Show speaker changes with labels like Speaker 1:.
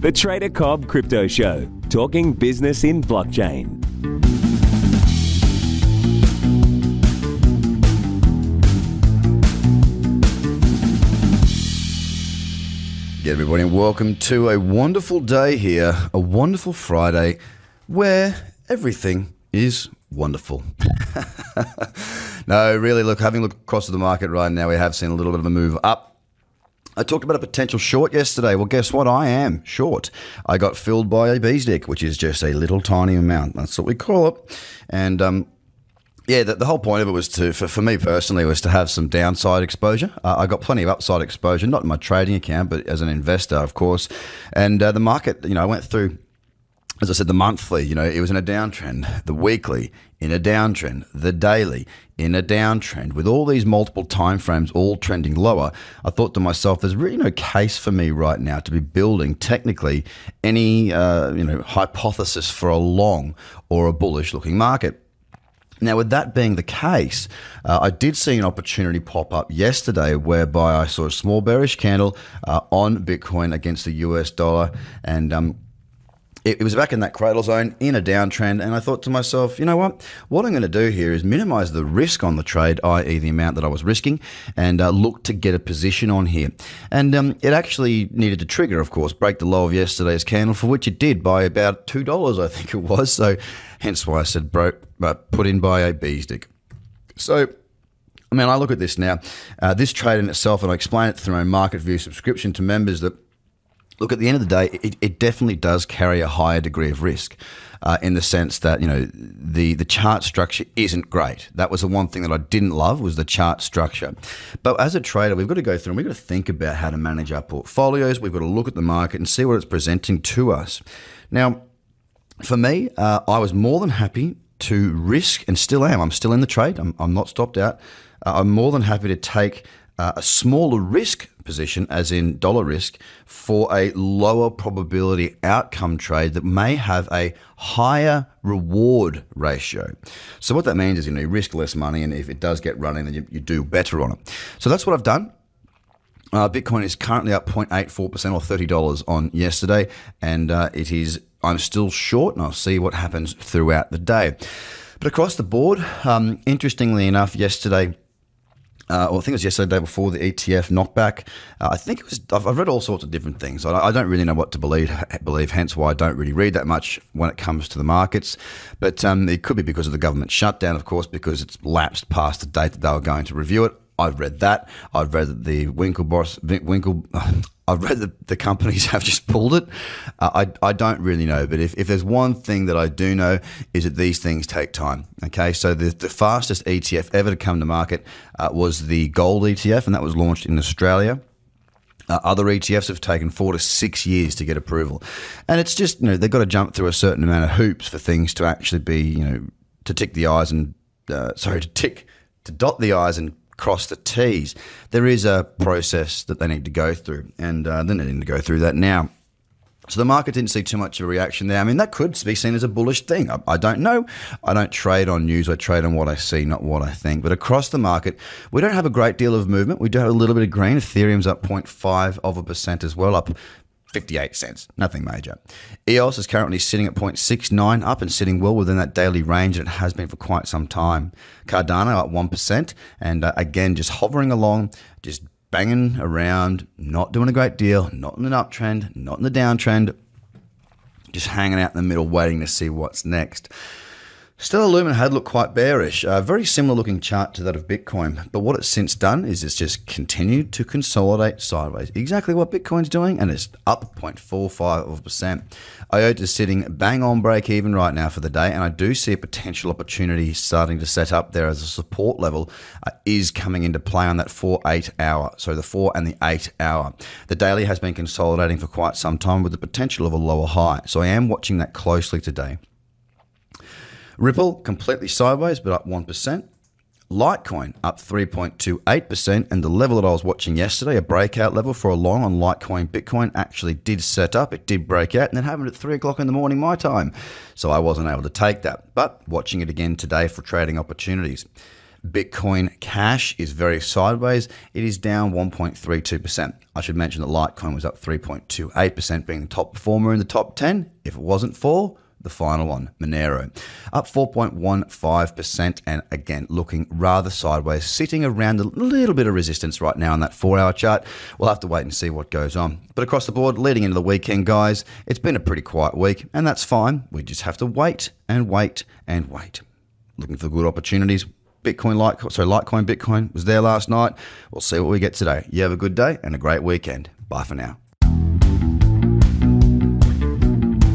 Speaker 1: The Trader Cobb Crypto Show, talking business in blockchain.
Speaker 2: Yeah, everybody, and welcome to a wonderful day here, a wonderful Friday where everything is wonderful. no, really, look, having looked across the market right now, we have seen a little bit of a move up. I talked about a potential short yesterday. Well, guess what? I am short. I got filled by a bees dick, which is just a little tiny amount. That's what we call it. And um, yeah, the, the, whole point of it was to, for, for me personally, was to have some downside exposure. Uh, I got plenty of upside exposure, not in my trading account, but as an investor, of course. And uh, the market, you know, I went through, as I said, the monthly, you know, it was in a downtrend, the weekly in a downtrend, the daily in a downtrend, with all these multiple timeframes all trending lower. I thought to myself, there's really no case for me right now to be building technically any, uh, you know, hypothesis for a long or a bullish looking market. Now, with that being the case, uh, I did see an opportunity pop up yesterday whereby I saw a small bearish candle uh, on Bitcoin against the US dollar. And um, it, was back in that cradle zone in a downtrend. And I thought to myself, you know what? What I'm going to do here is minimize the risk on the trade, i.e., the amount that I was risking, and uh, look to get a position on here. And um, it actually needed to trigger, of course, break the low of yesterday's candle, for which it did by about $2, I think it was. So hence why I said broke, but put in by a bees dick. So I mean, I look at this now. Uh, this trade in itself, and I explain it through my market view subscription to members that look at the end of the day, it, it definitely does carry a higher degree of risk. Uh, in the sense that you know the the chart structure isn't great. That was the one thing that I didn't love was the chart structure. But as a trader, we've got to go through and we've got to think about how to manage our portfolios. We've got to look at the market and see what it's presenting to us. Now, for me, uh, I was more than happy to risk, and still am. I'm still in the trade. I'm, I'm not stopped out. Uh, I'm more than happy to take uh, a smaller risk position, as in dollar risk, for a lower probability outcome trade that may have a higher reward ratio. So what that means is you know you risk less money, and if it does get running, then you, you do better on it. So that's what I've done. Uh, Bitcoin is currently up 0.84% or $30 on yesterday, and uh, it is I'm still short, and I'll see what happens throughout the day. But across the board, um, interestingly enough, yesterday, uh, well, I think it was yesterday, day before the ETF knockback. Uh, I think it was. I've, I've, read all sorts of different things. I, I, don't really know what to believe. Believe, hence why I don't really read that much when it comes to the markets. But um, it could be because of the government shutdown, of course, because it's lapsed past the date that they were going to review it. I've read that. I've read that the Winklevoss, Winkle, I've read that the companies have just pulled it. Uh, I, I don't really know, but if, if there's one thing that I do know is that these things take time. Okay, so the, the fastest ETF ever to come to market uh, was the gold ETF, and that was launched in Australia. Uh, other ETFs have taken four to six years to get approval, and it's just you know they've got to jump through a certain amount of hoops for things to actually be you know to tick the eyes and uh, sorry to tick to dot the eyes and cross the T's. There is a process that they need to go through, and uh, they need to go through that now. So the market didn't see too much of a reaction there. I mean, that could be seen as a bullish thing. I, I, don't know. I don't trade on news. I trade on what I see, not what I think. But across the market, we don't have a great deal of movement. We do have a little bit of green. Ethereum's up 0.5 of a percent as well, up 58 cents, nothing major. EOS is currently sitting at 0.69 up and sitting well within that daily range, and it has been for quite some time. Cardano at 1%, and uh, again, just hovering along, just banging around, not doing a great deal, not in an uptrend, not in the downtrend, just hanging out in the middle, waiting to see what's next. Stellar Lumen had looked quite bearish, a very similar looking chart to that of Bitcoin. But what it's since done is it's just continued to consolidate sideways. Exactly what Bitcoin's doing, and it's up 0.45%. IOTA is sitting bang on break even right now for the day, and I do see a potential opportunity starting to set up there as a support level uh, is coming into play on that 4 8 hour. So the 4 and the 8 hour. The daily has been consolidating for quite some time with the potential of a lower high. So I am watching that closely today. Ripple completely sideways, but up 1%. Litecoin up 3.28%, and the level that I was watching yesterday, a breakout level for a long on Litecoin Bitcoin, actually did set up. It did break out, and it happened at 3 o'clock in the morning, my time. So I wasn't able to take that. But watching it again today for trading opportunities. Bitcoin Cash is very sideways. It is down 1.32%. I should mention that Litecoin was up 3.28%, being the top performer in the top 10. If it wasn't for the final one, Monero, up 4.15%, and again looking rather sideways, sitting around a little bit of resistance right now on that four hour chart. We'll have to wait and see what goes on. But across the board, leading into the weekend, guys, it's been a pretty quiet week, and that's fine. We just have to wait and wait and wait. Looking for good opportunities. Bitcoin, Litecoin, sorry, Litecoin, Bitcoin was there last night. We'll see what we get today. You have a good day and a great weekend. Bye for now.